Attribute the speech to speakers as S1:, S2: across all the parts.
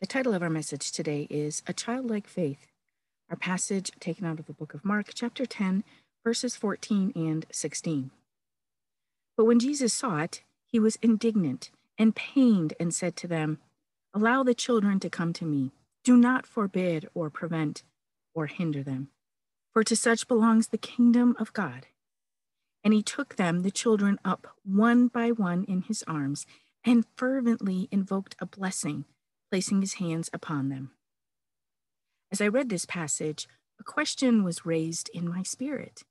S1: The title of our message today is A Childlike Faith. Our passage taken out of the book of Mark, chapter 10, verses 14 and 16. But when Jesus saw it, he was indignant and pained and said to them, Allow the children to come to me. Do not forbid or prevent or hinder them, for to such belongs the kingdom of God. And he took them, the children, up one by one in his arms and fervently invoked a blessing placing his hands upon them. As I read this passage, a question was raised in my spirit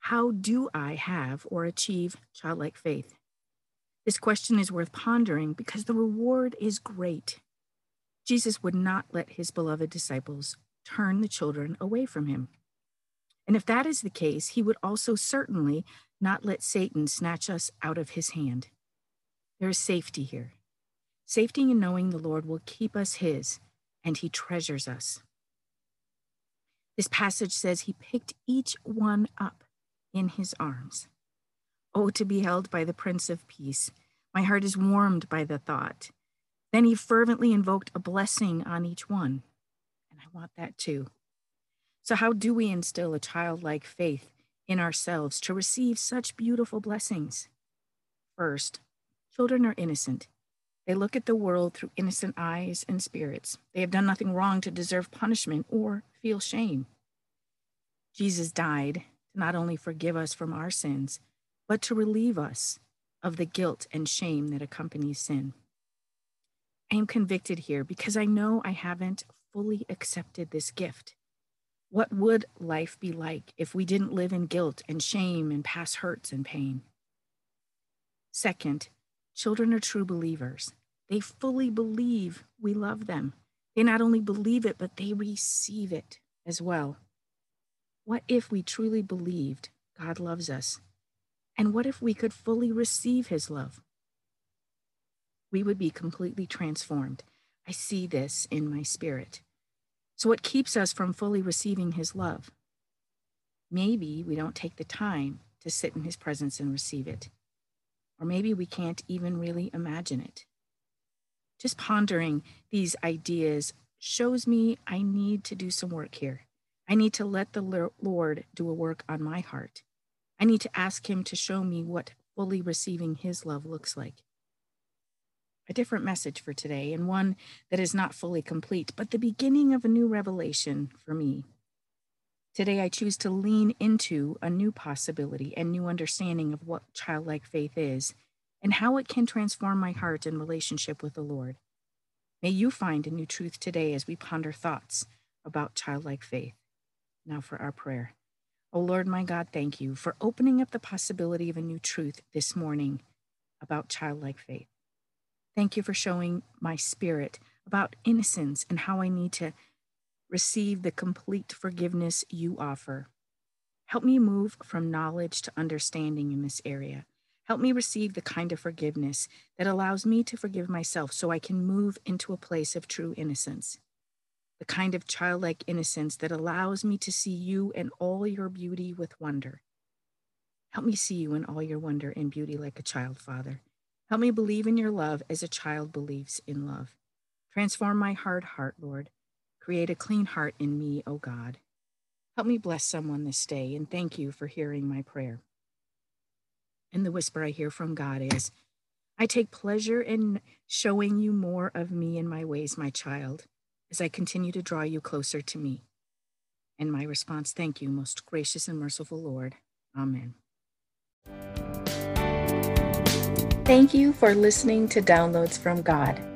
S1: How do I have or achieve childlike faith? This question is worth pondering because the reward is great. Jesus would not let his beloved disciples turn the children away from him. And if that is the case, he would also certainly not let Satan snatch us out of his hand. There is safety here. Safety in knowing the Lord will keep us his, and he treasures us. This passage says he picked each one up in his arms. Oh, to be held by the Prince of Peace. My heart is warmed by the thought. Then he fervently invoked a blessing on each one. And I want that too. So, how do we instill a childlike faith in ourselves to receive such beautiful blessings? First, children are innocent. They look at the world through innocent eyes and spirits. They have done nothing wrong to deserve punishment or feel shame. Jesus died to not only forgive us from our sins, but to relieve us of the guilt and shame that accompanies sin. I am convicted here because I know I haven't fully accepted this gift. What would life be like if we didn't live in guilt and shame and past hurts and pain? Second, Children are true believers. They fully believe we love them. They not only believe it, but they receive it as well. What if we truly believed God loves us? And what if we could fully receive his love? We would be completely transformed. I see this in my spirit. So, what keeps us from fully receiving his love? Maybe we don't take the time to sit in his presence and receive it or maybe we can't even really imagine it. Just pondering these ideas shows me I need to do some work here. I need to let the Lord do a work on my heart. I need to ask Him to show me what fully receiving His love looks like. A different message for today, and one that is not fully complete, but the beginning of a new revelation for me. Today, I choose to lean into a new possibility and new understanding of what childlike faith is and how it can transform my heart and relationship with the Lord. May you find a new truth today as we ponder thoughts about childlike faith. Now for our prayer. O oh Lord, my God, thank you for opening up the possibility of a new truth this morning about childlike faith. Thank you for showing my spirit about innocence and how I need to receive the complete forgiveness you offer. Help me move from knowledge to understanding in this area. Help me receive the kind of forgiveness that allows me to forgive myself so I can move into a place of true innocence. The kind of childlike innocence that allows me to see you and all your beauty with wonder. Help me see you in all your wonder and beauty like a child, Father. Help me believe in your love as a child believes in love. Transform my hard heart, Lord, Create a clean heart in me, O God. Help me bless someone this day, and thank you for hearing my prayer. And the whisper I hear from God is I take pleasure in showing you more of me and my ways, my child, as I continue to draw you closer to me. And my response, thank you, most gracious and merciful Lord. Amen. Thank you for listening to Downloads from God.